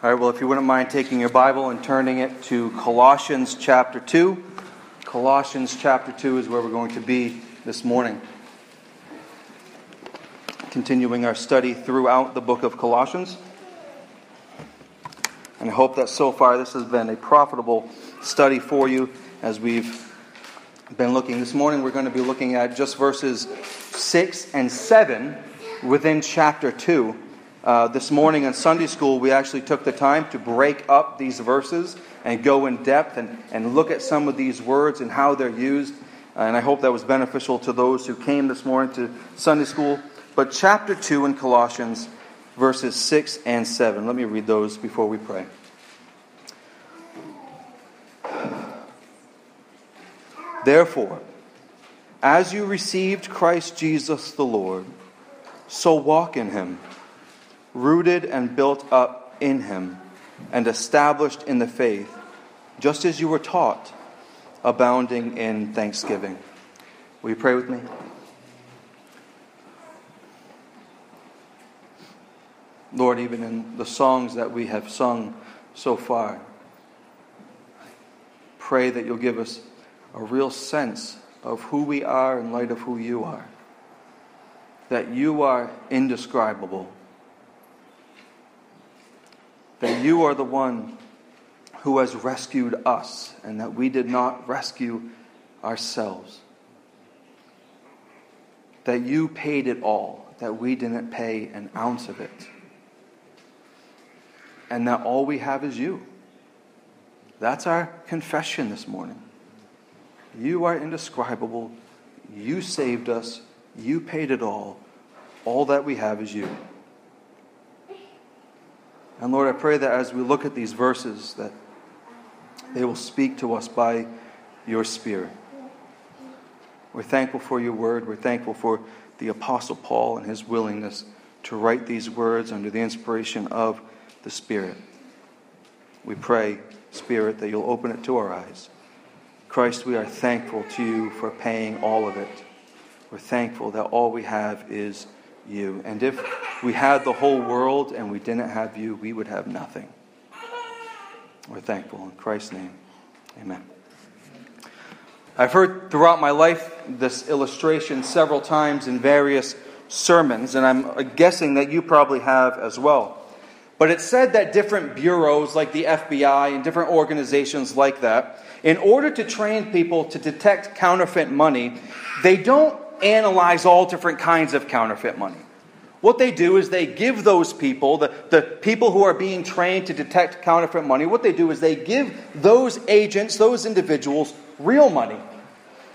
All right, well, if you wouldn't mind taking your Bible and turning it to Colossians chapter 2. Colossians chapter 2 is where we're going to be this morning. Continuing our study throughout the book of Colossians. And I hope that so far this has been a profitable study for you as we've been looking. This morning we're going to be looking at just verses 6 and 7 within chapter 2. Uh, this morning in Sunday school, we actually took the time to break up these verses and go in depth and, and look at some of these words and how they're used. And I hope that was beneficial to those who came this morning to Sunday school. But chapter 2 in Colossians, verses 6 and 7. Let me read those before we pray. Therefore, as you received Christ Jesus the Lord, so walk in him rooted and built up in him, and established in the faith, just as you were taught, abounding in thanksgiving. Will you pray with me? Lord, even in the songs that we have sung so far, pray that you'll give us a real sense of who we are in light of who you are. That you are indescribable that you are the one who has rescued us and that we did not rescue ourselves. That you paid it all, that we didn't pay an ounce of it. And that all we have is you. That's our confession this morning. You are indescribable. You saved us. You paid it all. All that we have is you. And Lord, I pray that as we look at these verses, that they will speak to us by your Spirit. We're thankful for your word. We're thankful for the Apostle Paul and his willingness to write these words under the inspiration of the Spirit. We pray, Spirit, that you'll open it to our eyes. Christ, we are thankful to you for paying all of it. We're thankful that all we have is you. And if we had the whole world and we didn't have you, we would have nothing. We're thankful. In Christ's name, amen. I've heard throughout my life this illustration several times in various sermons, and I'm guessing that you probably have as well. But it's said that different bureaus like the FBI and different organizations like that, in order to train people to detect counterfeit money, they don't analyze all different kinds of counterfeit money. What they do is they give those people, the, the people who are being trained to detect counterfeit money, what they do is they give those agents, those individuals, real money.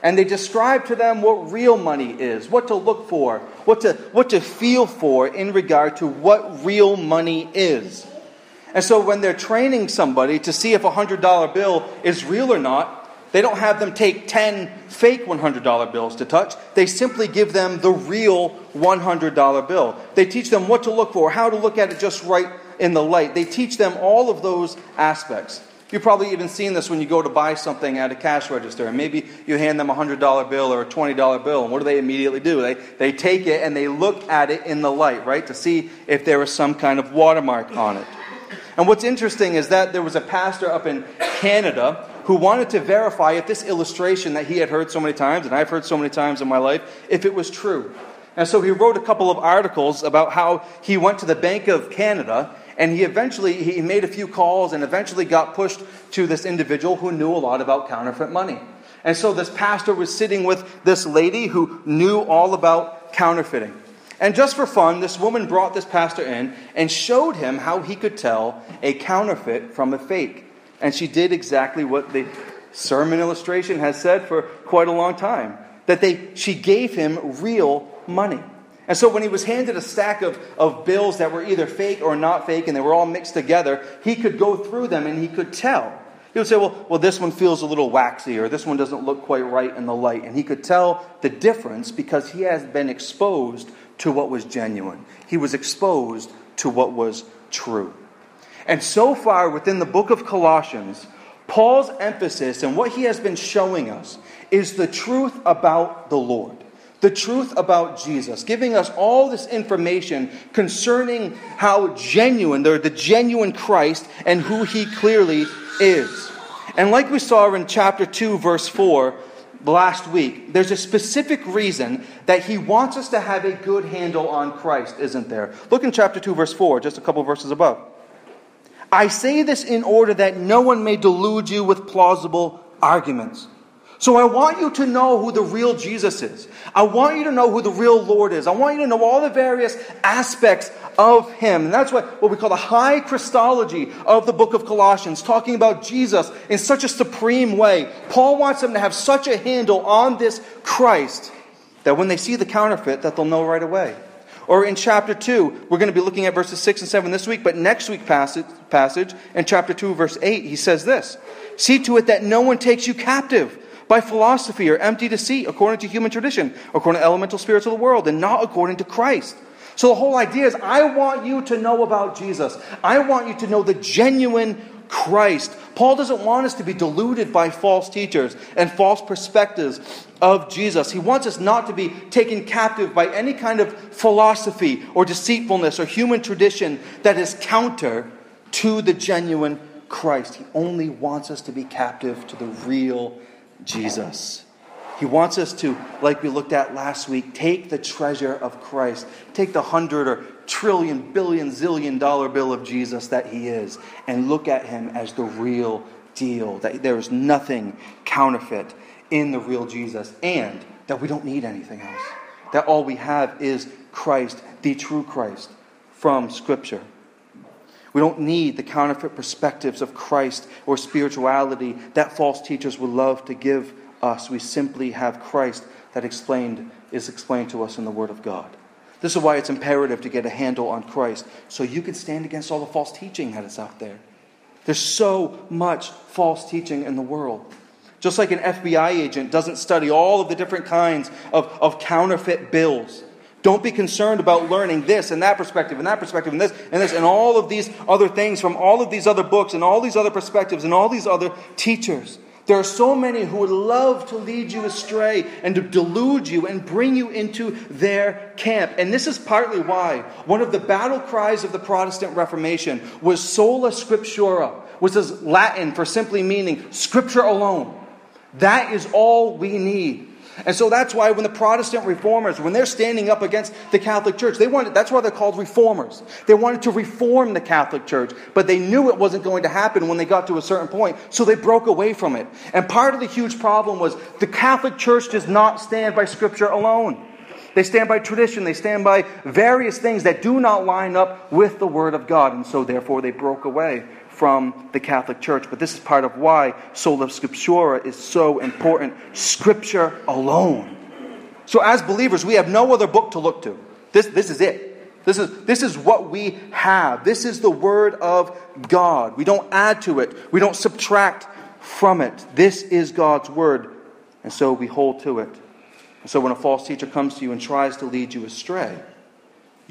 And they describe to them what real money is, what to look for, what to, what to feel for in regard to what real money is. And so when they're training somebody to see if a $100 bill is real or not, they don't have them take 10 fake $100 bills to touch. They simply give them the real $100 bill. They teach them what to look for, how to look at it just right in the light. They teach them all of those aspects. You've probably even seen this when you go to buy something at a cash register, and maybe you hand them a $100 bill or a $20 bill, and what do they immediately do? They, they take it and they look at it in the light, right, to see if there is some kind of watermark on it. And what's interesting is that there was a pastor up in Canada who wanted to verify if this illustration that he had heard so many times, and I've heard so many times in my life, if it was true. And so he wrote a couple of articles about how he went to the Bank of Canada and he eventually he made a few calls and eventually got pushed to this individual who knew a lot about counterfeit money. And so this pastor was sitting with this lady who knew all about counterfeiting. And just for fun, this woman brought this pastor in and showed him how he could tell a counterfeit from a fake. And she did exactly what the sermon illustration has said for quite a long time that they, she gave him real money. And so when he was handed a stack of, of bills that were either fake or not fake and they were all mixed together, he could go through them and he could tell. He would say, well, well, this one feels a little waxy or this one doesn't look quite right in the light. And he could tell the difference because he has been exposed to what was genuine. He was exposed to what was true. And so far within the book of Colossians, Paul's emphasis and what he has been showing us is the truth about the Lord. the truth about Jesus, giving us all this information concerning how genuine, they're the genuine Christ and who he clearly is. And like we saw in chapter 2, verse 4, last week, there's a specific reason that he wants us to have a good handle on Christ, isn't there? Look in chapter 2, verse 4, just a couple verses above. I say this in order that no one may delude you with plausible arguments. So I want you to know who the real Jesus is. I want you to know who the real Lord is. I want you to know all the various aspects of Him. And that's what, what we call the high Christology of the book of Colossians, talking about Jesus in such a supreme way. Paul wants them to have such a handle on this Christ that when they see the counterfeit, that they'll know right away. Or in chapter 2, we're going to be looking at verses 6 and 7 this week, but next week passage, passage in chapter 2, verse 8, he says this See to it that no one takes you captive by philosophy or empty deceit, according to human tradition, according to elemental spirits of the world, and not according to Christ. So the whole idea is I want you to know about Jesus. I want you to know the genuine Christ. Paul doesn't want us to be deluded by false teachers and false perspectives of Jesus. He wants us not to be taken captive by any kind of philosophy or deceitfulness or human tradition that is counter to the genuine Christ. He only wants us to be captive to the real Jesus. He wants us to, like we looked at last week, take the treasure of Christ, take the hundred or trillion, billion, zillion dollar bill of Jesus that he is, and look at him as the real deal. That there is nothing counterfeit in the real Jesus, and that we don't need anything else. That all we have is Christ, the true Christ, from Scripture. We don't need the counterfeit perspectives of Christ or spirituality that false teachers would love to give us. We simply have Christ that explained is explained to us in the Word of God. This is why it's imperative to get a handle on Christ so you can stand against all the false teaching that is out there. There's so much false teaching in the world. Just like an FBI agent doesn't study all of the different kinds of, of counterfeit bills don't be concerned about learning this and that perspective and that perspective and this and this and all of these other things from all of these other books and all these other perspectives and all these other teachers. There are so many who would love to lead you astray and to delude you and bring you into their camp. And this is partly why one of the battle cries of the Protestant Reformation was sola scriptura, which is Latin for simply meaning scripture alone. That is all we need. And so that's why when the Protestant reformers, when they're standing up against the Catholic Church, they wanted, that's why they're called reformers. They wanted to reform the Catholic Church, but they knew it wasn't going to happen when they got to a certain point, so they broke away from it. And part of the huge problem was the Catholic Church does not stand by Scripture alone. They stand by tradition. They stand by various things that do not line up with the Word of God. And so, therefore, they broke away from the Catholic Church. But this is part of why sola scriptura is so important. Scripture alone. So, as believers, we have no other book to look to. This, this is it. This is, this is what we have. This is the Word of God. We don't add to it, we don't subtract from it. This is God's Word. And so we hold to it. And so when a false teacher comes to you and tries to lead you astray,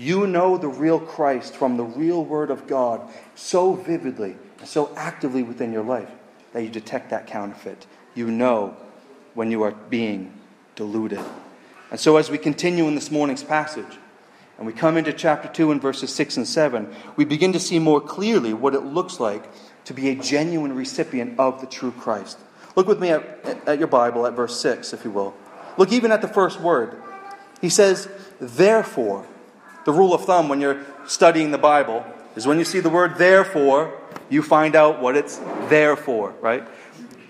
you know the real Christ from the real Word of God so vividly and so actively within your life that you detect that counterfeit. You know when you are being deluded. And so, as we continue in this morning's passage, and we come into chapter 2 and verses 6 and 7, we begin to see more clearly what it looks like to be a genuine recipient of the true Christ. Look with me at, at your Bible at verse 6, if you will. Look even at the first word. He says, Therefore, the rule of thumb when you're studying the Bible is when you see the word therefore, you find out what it's there for, right?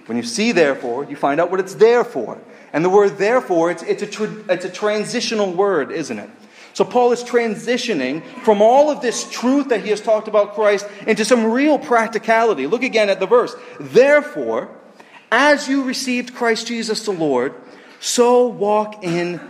When you see therefore, you find out what it's there for. And the word therefore, it's, it's, a, tra- it's a transitional word, isn't it? So Paul is transitioning from all of this truth that he has talked about Christ into some real practicality. Look again at the verse. Therefore, as you received Christ Jesus the Lord, so walk in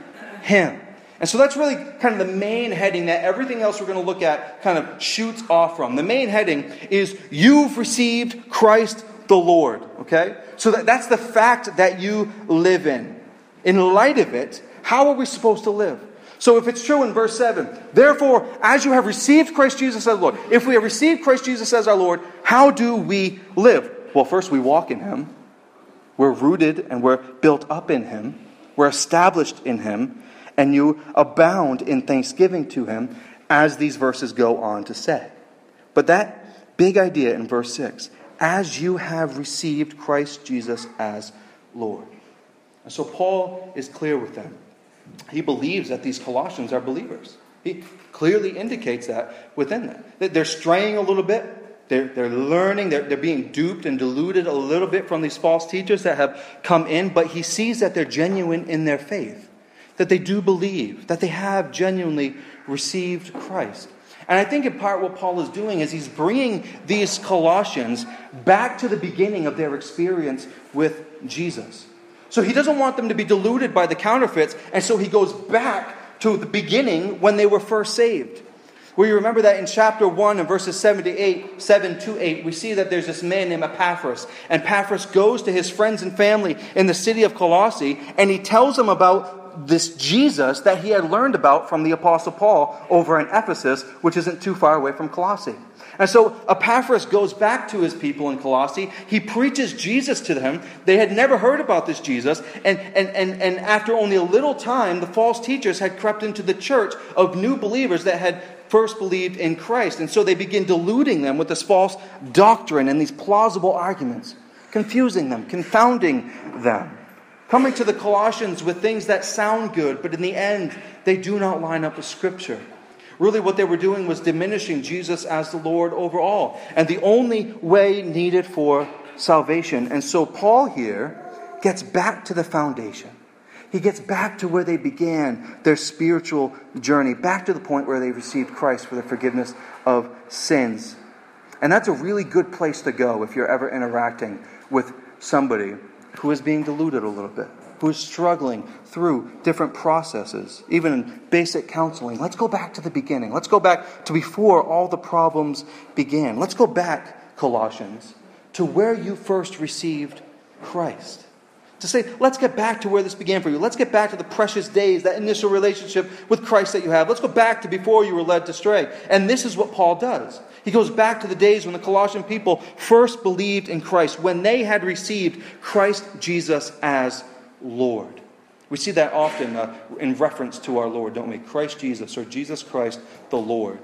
him. And so that's really kind of the main heading that everything else we're going to look at kind of shoots off from. The main heading is You've received Christ the Lord. Okay? So that, that's the fact that you live in. In light of it, how are we supposed to live? So if it's true in verse 7, therefore, as you have received Christ Jesus as Lord, if we have received Christ Jesus as our Lord, how do we live? Well, first we walk in Him. We're rooted and we're built up in Him. We're established in Him. And you abound in thanksgiving to him, as these verses go on to say. But that big idea in verse 6 as you have received Christ Jesus as Lord. And so Paul is clear with them. He believes that these Colossians are believers. He clearly indicates that within them. That they're straying a little bit. They're, they're learning. They're, they're being duped and deluded a little bit from these false teachers that have come in. But he sees that they're genuine in their faith. That they do believe. That they have genuinely received Christ. And I think in part what Paul is doing is he's bringing these Colossians back to the beginning of their experience with Jesus. So he doesn't want them to be deluded by the counterfeits, and so he goes back to the beginning when they were first saved. Where you remember that in chapter 1 and verses 7 to 8, 7 to 8, we see that there's this man named Epaphras. And Epaphras goes to his friends and family in the city of Colossae, and he tells them about this Jesus that he had learned about from the Apostle Paul over in Ephesus, which isn't too far away from Colossae. And so Epaphras goes back to his people in Colossae. He preaches Jesus to them. They had never heard about this Jesus. And, and, and, and after only a little time, the false teachers had crept into the church of new believers that had first believed in Christ. And so they begin deluding them with this false doctrine and these plausible arguments, confusing them, confounding them coming to the Colossians with things that sound good, but in the end, they do not line up with Scripture. Really, what they were doing was diminishing Jesus as the Lord over all, and the only way needed for salvation. And so, Paul here gets back to the foundation. He gets back to where they began their spiritual journey, back to the point where they received Christ for the forgiveness of sins. And that's a really good place to go if you're ever interacting with somebody who is being deluded a little bit, who is struggling through different processes, even in basic counseling. Let's go back to the beginning. Let's go back to before all the problems began. Let's go back, Colossians, to where you first received Christ. To say, let's get back to where this began for you. Let's get back to the precious days, that initial relationship with Christ that you have. Let's go back to before you were led astray. And this is what Paul does. He goes back to the days when the Colossian people first believed in Christ, when they had received Christ Jesus as Lord. We see that often uh, in reference to our Lord, don't we? Christ Jesus, or Jesus Christ the Lord.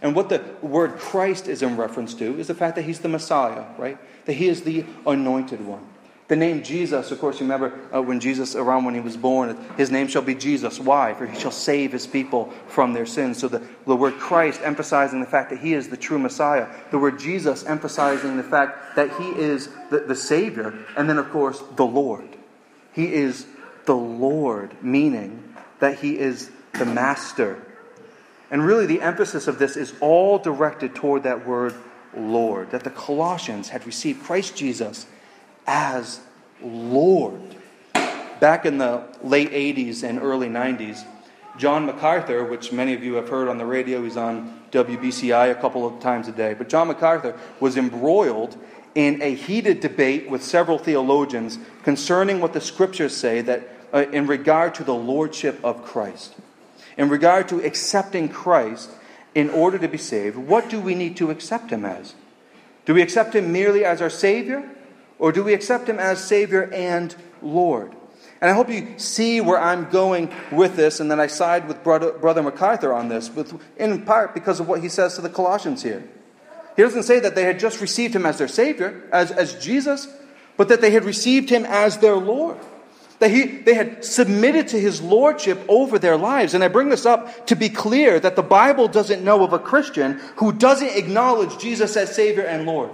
And what the word Christ is in reference to is the fact that he's the Messiah, right? That he is the anointed one. The name Jesus, of course, you remember uh, when Jesus, around when he was born, his name shall be Jesus. Why? For he shall save his people from their sins. So the, the word Christ emphasizing the fact that he is the true Messiah. The word Jesus emphasizing the fact that he is the, the Savior. And then, of course, the Lord. He is the Lord, meaning that he is the Master. And really, the emphasis of this is all directed toward that word Lord, that the Colossians had received Christ Jesus as Lord. Back in the late 80s and early 90s, John MacArthur, which many of you have heard on the radio, he's on WBCI a couple of times a day, but John MacArthur was embroiled in a heated debate with several theologians concerning what the scriptures say that uh, in regard to the lordship of Christ. In regard to accepting Christ in order to be saved, what do we need to accept him as? Do we accept him merely as our Savior? Or do we accept him as Savior and Lord? And I hope you see where I'm going with this, and then I side with Brother, Brother MacArthur on this, in part because of what he says to the Colossians here. He doesn't say that they had just received him as their Savior, as, as Jesus, but that they had received him as their Lord. That he, they had submitted to his lordship over their lives. And I bring this up to be clear that the Bible doesn't know of a Christian who doesn't acknowledge Jesus as Savior and Lord.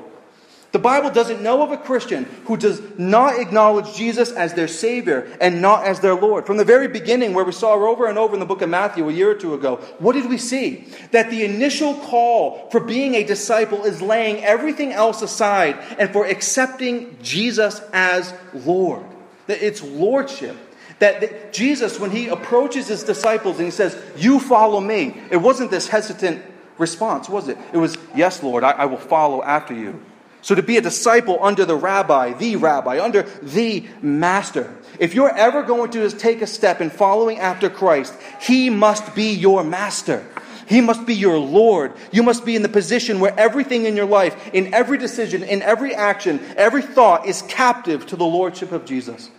The Bible doesn't know of a Christian who does not acknowledge Jesus as their Savior and not as their Lord. From the very beginning, where we saw over and over in the book of Matthew a year or two ago, what did we see? That the initial call for being a disciple is laying everything else aside and for accepting Jesus as Lord. That it's Lordship. That, Jesus, when he approaches his disciples and he says, You follow me, it wasn't this hesitant response, was it? It was, Yes, Lord, I, I will follow after you. So, to be a disciple under the rabbi, the rabbi, under the master, if you're ever going to take a step in following after Christ, he must be your master. He must be your Lord. You must be in the position where everything in your life, in every decision, in every action, every thought is captive to the Lordship of Jesus.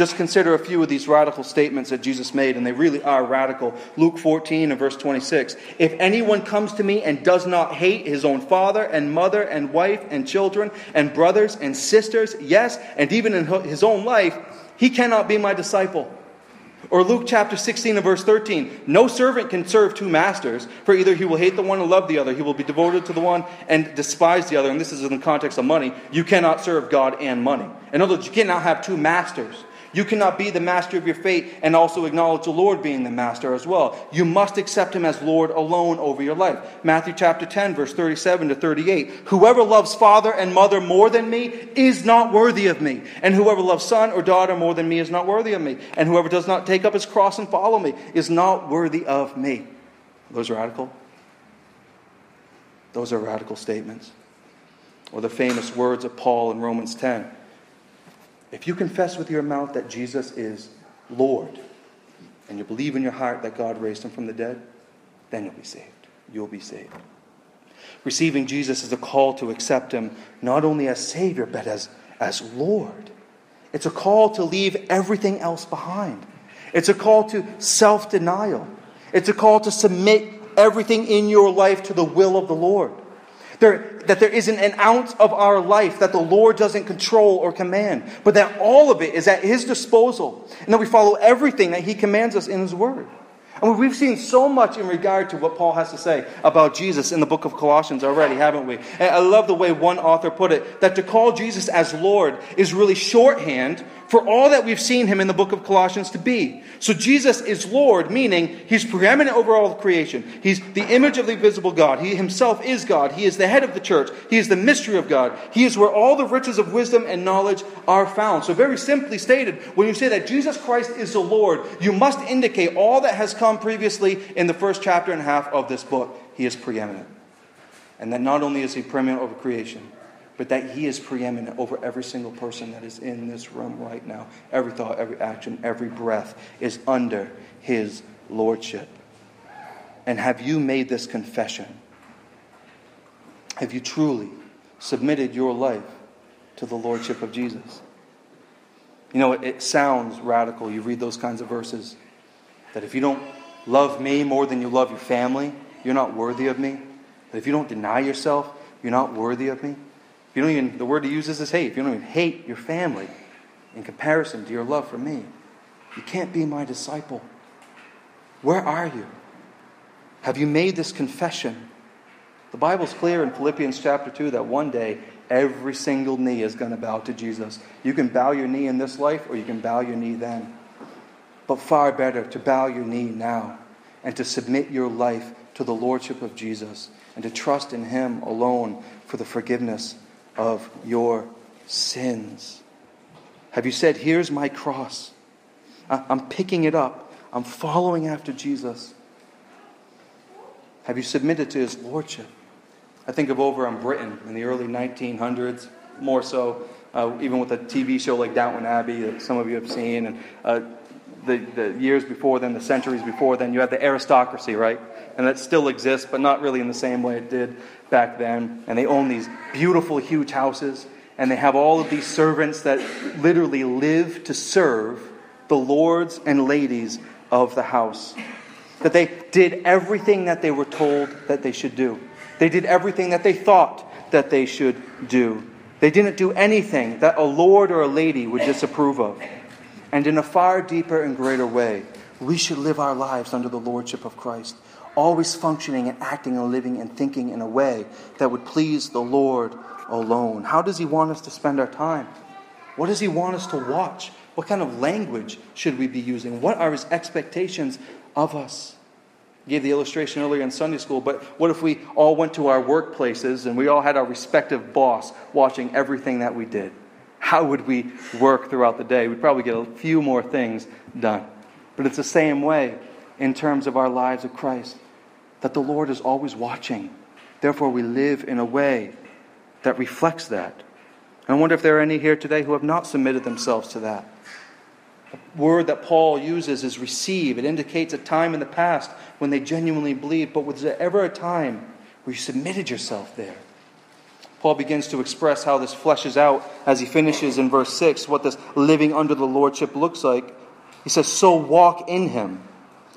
Just consider a few of these radical statements that Jesus made, and they really are radical. Luke 14 and verse 26. If anyone comes to me and does not hate his own father and mother and wife and children and brothers and sisters, yes, and even in his own life, he cannot be my disciple. Or Luke chapter 16 and verse 13 No servant can serve two masters, for either he will hate the one and love the other, he will be devoted to the one and despise the other. And this is in the context of money. You cannot serve God and money. In other words, you cannot have two masters. You cannot be the master of your fate and also acknowledge the Lord being the master as well. You must accept him as Lord alone over your life. Matthew chapter 10, verse 37 to 38. Whoever loves father and mother more than me is not worthy of me. And whoever loves son or daughter more than me is not worthy of me. And whoever does not take up his cross and follow me is not worthy of me. Those radical? Those are radical statements. Or the famous words of Paul in Romans 10. If you confess with your mouth that Jesus is Lord, and you believe in your heart that God raised him from the dead, then you'll be saved. You'll be saved. Receiving Jesus is a call to accept him not only as Savior, but as, as Lord. It's a call to leave everything else behind. It's a call to self denial. It's a call to submit everything in your life to the will of the Lord. There, that there isn't an ounce of our life that the Lord doesn't control or command, but that all of it is at His disposal, and that we follow everything that He commands us in His Word. And we've seen so much in regard to what Paul has to say about Jesus in the book of Colossians already, haven't we? And I love the way one author put it that to call Jesus as Lord is really shorthand for all that we've seen him in the book of Colossians to be. So Jesus is Lord, meaning he's preeminent over all creation. He's the image of the invisible God. He himself is God. He is the head of the church. He is the mystery of God. He is where all the riches of wisdom and knowledge are found. So, very simply stated, when you say that Jesus Christ is the Lord, you must indicate all that has come previously in the first chapter and a half of this book. He is preeminent. And that not only is he preeminent over creation, but that He is preeminent over every single person that is in this room right now. Every thought, every action, every breath is under His Lordship. And have you made this confession? Have you truly submitted your life to the Lordship of Jesus? You know, it, sounds radical. You read those kinds of verses that if you don't love me more than you love your family, you're not worthy of me. That if you don't deny yourself, you're not worthy of me. If you don't even, the word he uses is hate. If you don't even hate your family in comparison to your love for me, you can't be my disciple. Where are you? Have you made this confession? The Bible's clear in Philippians chapter 2 that one day every single knee is going to bow to Jesus. You can bow your knee in this life or you can bow your knee then. But far better to bow your knee now and to submit your life to the Lordship of Jesus and to trust in Him alone for the forgiveness of your sins? Have you said, Here's my cross? I'm picking it up. I'm following after Jesus. Have you submitted to his lordship? I think of over in Britain in the early 1900s, more so, uh, even with a TV show like Downton Abbey that some of you have seen, and uh, the, the years before then, the centuries before then, you had the aristocracy, right? And that still exists, but not really in the same way it did back then. And they own these beautiful, huge houses. And they have all of these servants that literally live to serve the lords and ladies of the house. That they did everything that they were told that they should do. They did everything that they thought that they should do. They didn't do anything that a lord or a lady would disapprove of. And in a far deeper and greater way, we should live our lives under the lordship of Christ always functioning and acting and living and thinking in a way that would please the Lord alone. How does He want us to spend our time? What does He want us to watch? What kind of language should we be using? What are His expectations of us? I gave the illustration earlier in Sunday school, but what if we all went to our workplaces and we all had our respective boss watching everything that we did? How would we work throughout the day? We'd probably get a few more things done. But it's the same way in terms of our lives of Christ. That the Lord is always watching. Therefore, we live in a way that reflects that. And I wonder if there are any here today who have not submitted themselves to that. The word that Paul uses is receive. It indicates a time in the past when they genuinely believed, but was there ever a time where you submitted yourself there? Paul begins to express how this fleshes out as he finishes in verse 6 what this living under the Lordship looks like. He says, So walk in him.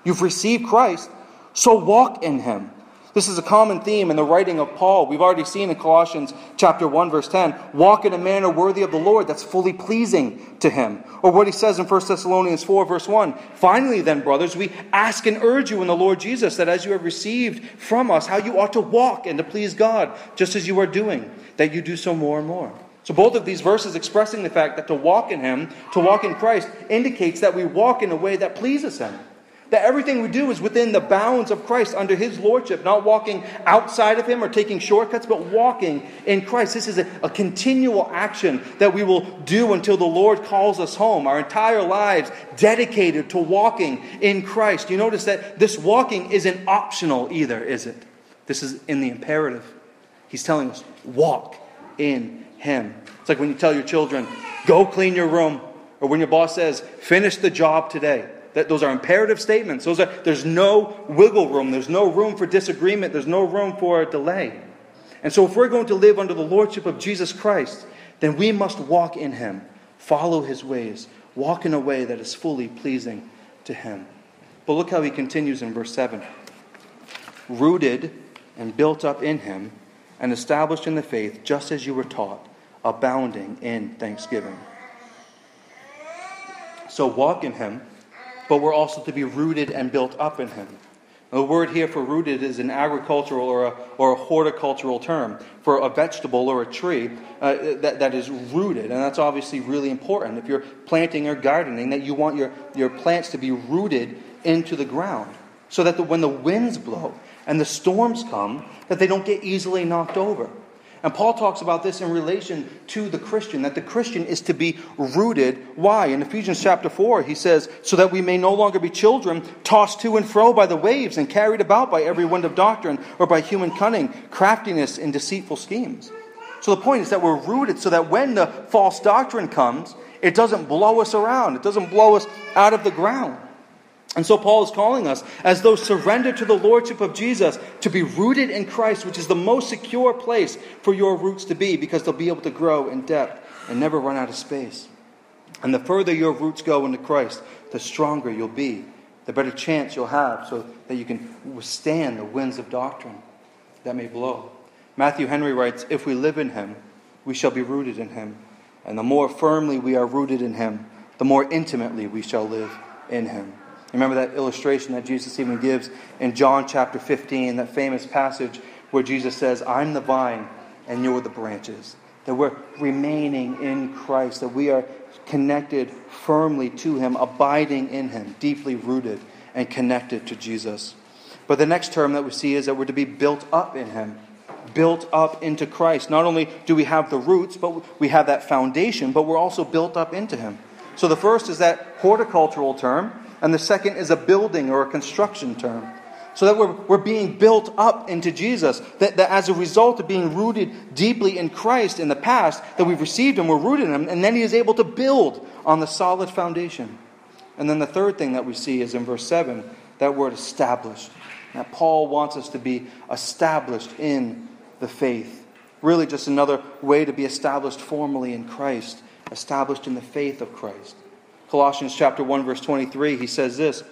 You've received Christ, so walk in him. This is a common theme in the writing of Paul. We've already seen in Colossians chapter 1 verse 10, walk in a manner worthy of the Lord that's fully pleasing to him. Or what he says in 1 Thessalonians 4 verse 1, finally then brothers, we ask and urge you in the Lord Jesus that as you have received from us how you ought to walk and to please God, just as you are doing, that you do so more and more. So both of these verses expressing the fact that to walk in him, to walk in Christ indicates that we walk in a way that pleases him. That everything we do is within the bounds of Christ under His Lordship, not walking outside of Him or taking shortcuts, but walking in Christ. This is a, a continual action that we will do until the Lord calls us home. Our entire lives dedicated to walking in Christ. You notice that this walking isn't optional either, is it? This is in the imperative. He's telling us, walk in Him. It's like when you tell your children, go clean your room, or when your boss says, finish the job today. That those are imperative statements. Those are, there's no wiggle room. There's no room for disagreement. There's no room for delay. And so, if we're going to live under the lordship of Jesus Christ, then we must walk in Him, follow His ways, walk in a way that is fully pleasing to Him. But look how he continues in verse 7 rooted and built up in Him, and established in the faith, just as you were taught, abounding in thanksgiving. So, walk in Him but we're also to be rooted and built up in Him. The word here for rooted is an agricultural or a, or a horticultural term for a vegetable or a tree uh, that, that is rooted. And that's obviously really important. If you're planting or gardening, that you want your, your plants to be rooted into the ground so that the, when the winds blow and the storms come, that they don't get easily knocked over. And Paul talks about this in relation to the Christian, that the Christian is to be rooted. Why? In Ephesians chapter 4, he says, So that we may no longer be children, tossed to and fro by the waves and carried about by every wind of doctrine or by human cunning, craftiness, and deceitful schemes. So the point is that we're rooted so that when the false doctrine comes, it doesn't blow us around, it doesn't blow us out of the ground. And so Paul is calling us, as those surrendered to the Lordship of Jesus, to be rooted in Christ, which is the most secure place for your roots to be, because they'll be able to grow in depth and never run out of space. And the further your roots go into Christ, the stronger you'll be, the better chance you'll have so that you can withstand the winds of doctrine that may blow. Matthew Henry writes If we live in him, we shall be rooted in him. And the more firmly we are rooted in him, the more intimately we shall live in him. Remember that illustration that Jesus even gives in John chapter 15, that famous passage where Jesus says, I'm the vine and you're the branches. That we're remaining in Christ, that we are connected firmly to Him, abiding in Him, deeply rooted and connected to Jesus. But the next term that we see is that we're to be built up in Him, built up into Christ. Not only do we have the roots, but we have that foundation, but we're also built up into Him. So the first is that horticultural term and the second is a building or a construction term. So that we're, we're being built up into Jesus. That, that as a result of being rooted deeply in Christ in the past, that we've received Him, we're rooted in Him, and then He is able to build on the solid foundation. And then the third thing that we see is in verse 7 that word established. That Paul wants us to be established in the faith. Really, just another way to be established formally in Christ, established in the faith of Christ. Colossians chapter 1 verse 23, he says this,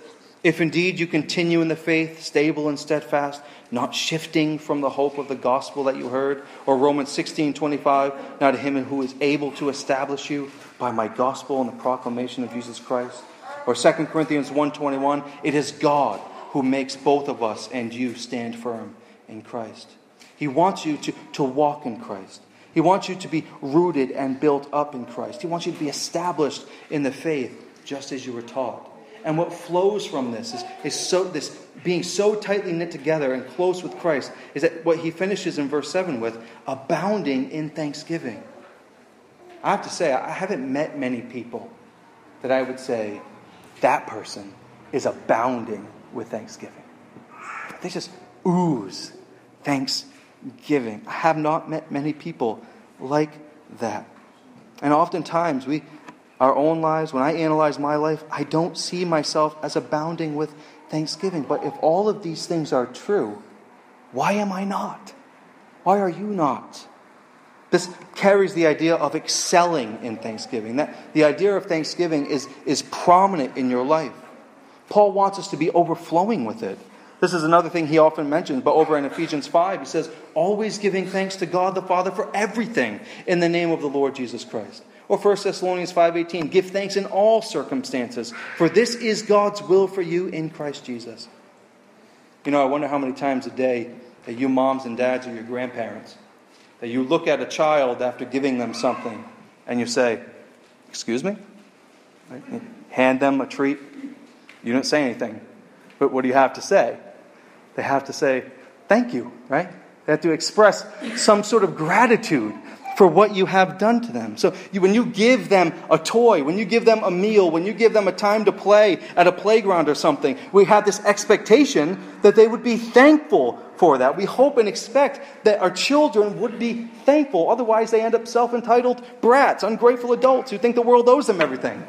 if indeed you continue in the faith, stable and steadfast, not shifting from the hope of the gospel that you heard, or Romans 16, 25, now to him who is able to establish you by my gospel and the proclamation of Jesus Christ. Or 2 Corinthians 1.21, it is God who makes both of us and you stand firm in Christ. He wants you to, to walk in Christ. He wants you to be rooted and built up in Christ. He wants you to be established in the faith just as you were taught. And what flows from this is, is so this being so tightly knit together and close with Christ is that what he finishes in verse 7 with abounding in thanksgiving. I have to say, I haven't met many people that I would say that person is abounding with thanksgiving. They just ooze thanks giving. I have not met many people like that. And oftentimes, we, our own lives, when I analyze my life, I don't see myself as abounding with thanksgiving. But if all of these things are true, why am I not? Why are you not? This carries the idea of excelling in thanksgiving. That the idea of thanksgiving is, is prominent in your life. Paul wants us to be overflowing with it. This is another thing he often mentions, but over in Ephesians 5, he says, always giving thanks to God the Father for everything in the name of the Lord Jesus Christ. Or 1 Thessalonians 5:18, give thanks in all circumstances, for this is God's will for you in Christ Jesus. You know, I wonder how many times a day that you moms and dads or your grandparents that you look at a child after giving them something and you say, "Excuse me?" Hand them a treat. You don't say anything. But what do you have to say? They have to say, thank you, right? They have to express some sort of gratitude for what you have done to them. So you, when you give them a toy, when you give them a meal, when you give them a time to play at a playground or something, we have this expectation that they would be thankful for that. We hope and expect that our children would be thankful. Otherwise, they end up self entitled brats, ungrateful adults who think the world owes them everything.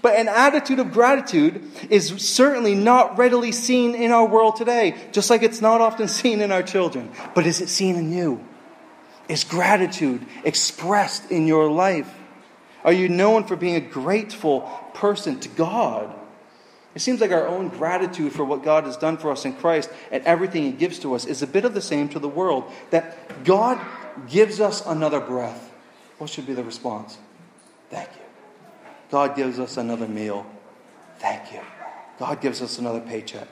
But an attitude of gratitude is certainly not readily seen in our world today, just like it's not often seen in our children. But is it seen in you? Is gratitude expressed in your life? Are you known for being a grateful person to God? It seems like our own gratitude for what God has done for us in Christ and everything He gives to us is a bit of the same to the world. That God gives us another breath. What should be the response? Thank you. God gives us another meal. Thank you. God gives us another paycheck.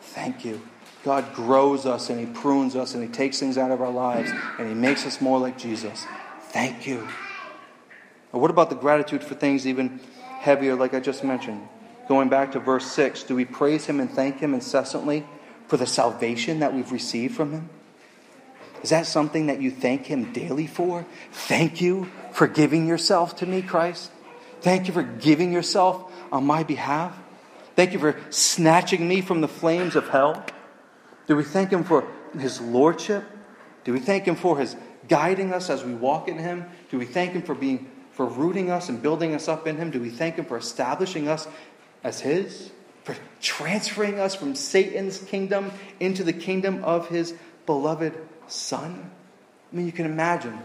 Thank you. God grows us and He prunes us and He takes things out of our lives and He makes us more like Jesus. Thank you. What about the gratitude for things even heavier, like I just mentioned? Going back to verse 6, do we praise Him and thank Him incessantly for the salvation that we've received from Him? Is that something that you thank Him daily for? Thank you for giving yourself to me, Christ. Thank you for giving yourself on my behalf. Thank you for snatching me from the flames of hell. Do we thank Him for His Lordship? Do we thank Him for His guiding us as we walk in Him? Do we thank Him for being for rooting us and building us up in Him? Do we thank Him for establishing us as His? For transferring us from Satan's kingdom into the kingdom of His beloved Son? I mean, you can imagine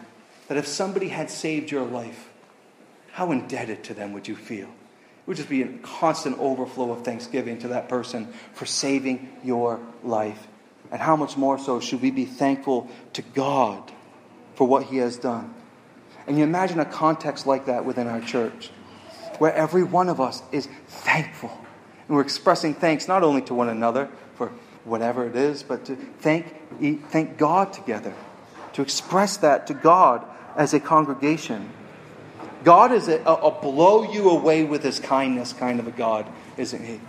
that if somebody had saved your life, how indebted to them would you feel? It would just be a constant overflow of thanksgiving to that person for saving your life. And how much more so should we be thankful to God for what He has done? And you imagine a context like that within our church, where every one of us is thankful. And we're expressing thanks not only to one another for whatever it is, but to thank, thank God together, to express that to God as a congregation. God is a, a, blow you away with his kindness kind of a God, isn't he?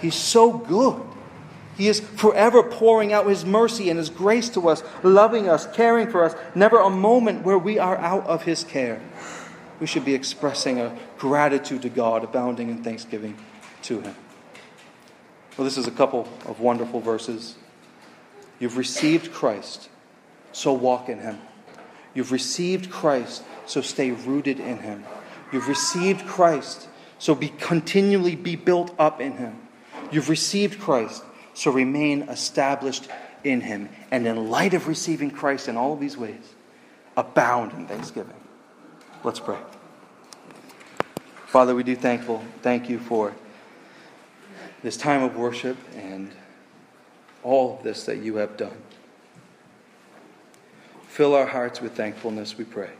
He's so good. He is forever pouring out his mercy and his grace to us, loving us, caring for us, never a moment where we are out of his care. We should be expressing a gratitude to God, abounding in thanksgiving to him. Well, this is a couple of wonderful verses. You've received Christ, so walk in him. You've received Christ, so stay rooted in him. You've received Christ, so be continually be built up in him. You've received Christ, so remain established in him. And in light of receiving Christ in all these ways, abound in thanksgiving. Let's pray. Father, we do thankful, thank you for this time of worship and all this that you have done. Fill our hearts with thankfulness, we pray.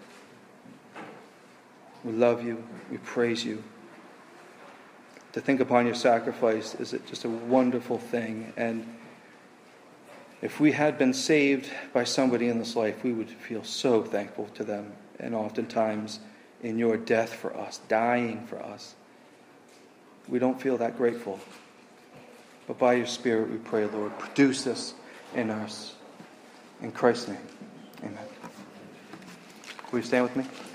We love you. We praise you. To think upon your sacrifice is just a wonderful thing. And if we had been saved by somebody in this life, we would feel so thankful to them. And oftentimes, in your death for us, dying for us, we don't feel that grateful. But by your Spirit, we pray, Lord, produce this in us. In Christ's name, amen. Will you stand with me?